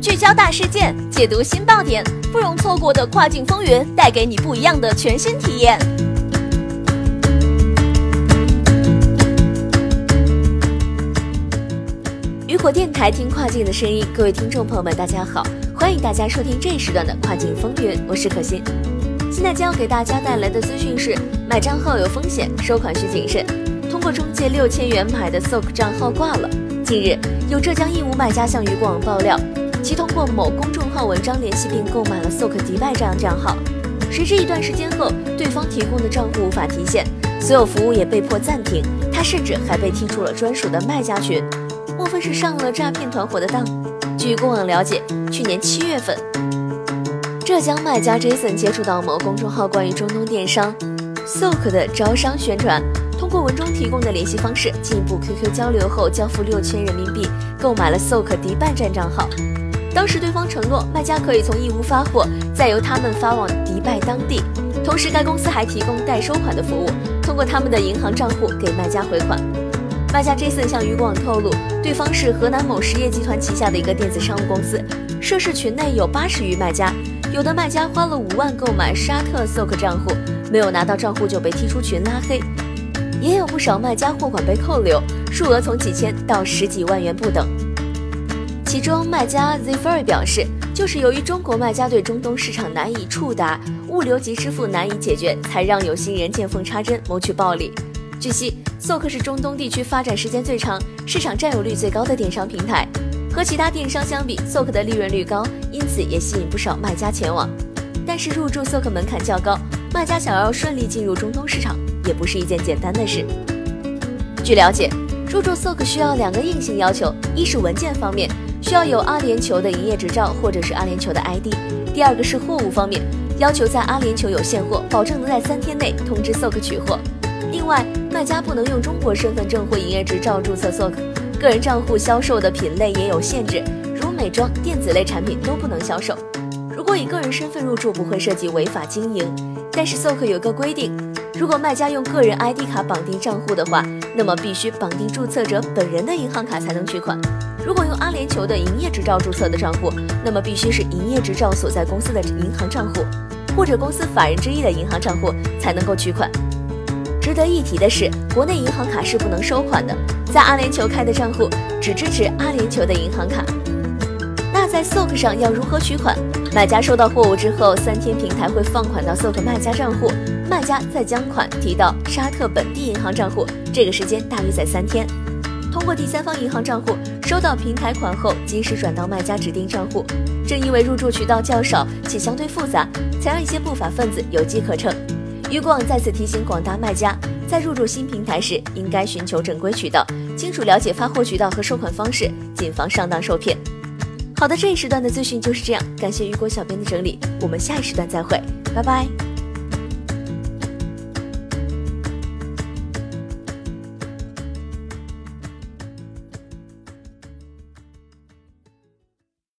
聚焦大事件，解读新爆点，不容错过的跨境风云，带给你不一样的全新体验。雨果电台听跨境的声音，各位听众朋友们，大家好，欢迎大家收听这一时段的跨境风云，我是可心。现在将要给大家带来的资讯是：买账号有风险，收款需谨慎。通过中介六千元买的 Soak 账号挂了。近日，有浙江义乌卖家向雨果网爆料，其通过某公众号文章联系并购买了 Soak 迪拜这样账号，谁知一段时间后，对方提供的账户无法提现，所有服务也被迫暂停，他甚至还被踢出了专属的卖家群。莫非是上了诈骗团伙的当？据公网了解，去年七月份。浙江卖家 Jason 接触到某公众号关于中东电商 Soak 的招商宣传，通过文中提供的联系方式，进一步 QQ 交流后交付六千人民币，购买了 Soak 迪拜站账号。当时对方承诺，卖家可以从义乌发货，再由他们发往迪拜当地。同时，该公司还提供代收款的服务，通过他们的银行账户给卖家回款。卖家 Jason 向渔网透露，对方是河南某实业集团旗下的一个电子商务公司，涉事群内有八十余卖家。有的卖家花了五万购买沙特 Soak 账户，没有拿到账户就被踢出群拉黑；也有不少卖家货款被扣留，数额从几千到十几万元不等。其中，卖家 z f e r 表示，就是由于中国卖家对中东市场难以触达，物流及支付难以解决，才让有心人见缝插针谋取暴利。据悉，Sok 是中东地区发展时间最长、市场占有率最高的电商平台。和其他电商相比，Sok 的利润率高，因此也吸引不少卖家前往。但是入驻 Sok 门槛较高，卖家想要顺利进入中东市场，也不是一件简单的事。据了解，入驻 Soak 需要两个硬性要求：一是文件方面，需要有阿联酋的营业执照或者是阿联酋的 ID；第二个是货物方面，要求在阿联酋有现货，保证能在三天内通知 Soak 取货。另外，卖家不能用中国身份证或营业执照注册 Soak。个人账户销售的品类也有限制，如美妆、电子类产品都不能销售。如果以个人身份入驻，不会涉及违法经营。但是 Soak 有个规定，如果卖家用个人 ID 卡绑定账户的话，那么必须绑定注册者本人的银行卡才能取款。如果用阿联酋的营业执照注册的账户，那么必须是营业执照所在公司的银行账户，或者公司法人之一的银行账户才能够取款。值得一提的是，国内银行卡是不能收款的。在阿联酋开的账户只支持阿联酋的银行卡。那在 Sok 上要如何取款？买家收到货物之后，三天平台会放款到 Sok 卖家账户，卖家再将款提到沙特本地银行账户，这个时间大约在三天。通过第三方银行账户收到平台款后，及时转到卖家指定账户。正因为入驻渠道较少且相对复杂，才让一些不法分子有机可乘。余广再次提醒广大卖家，在入驻新平台时，应该寻求正规渠道。清楚了解发货渠道和收款方式，谨防上当受骗。好的，这一时段的资讯就是这样，感谢雨果小编的整理，我们下一时段再会，拜拜。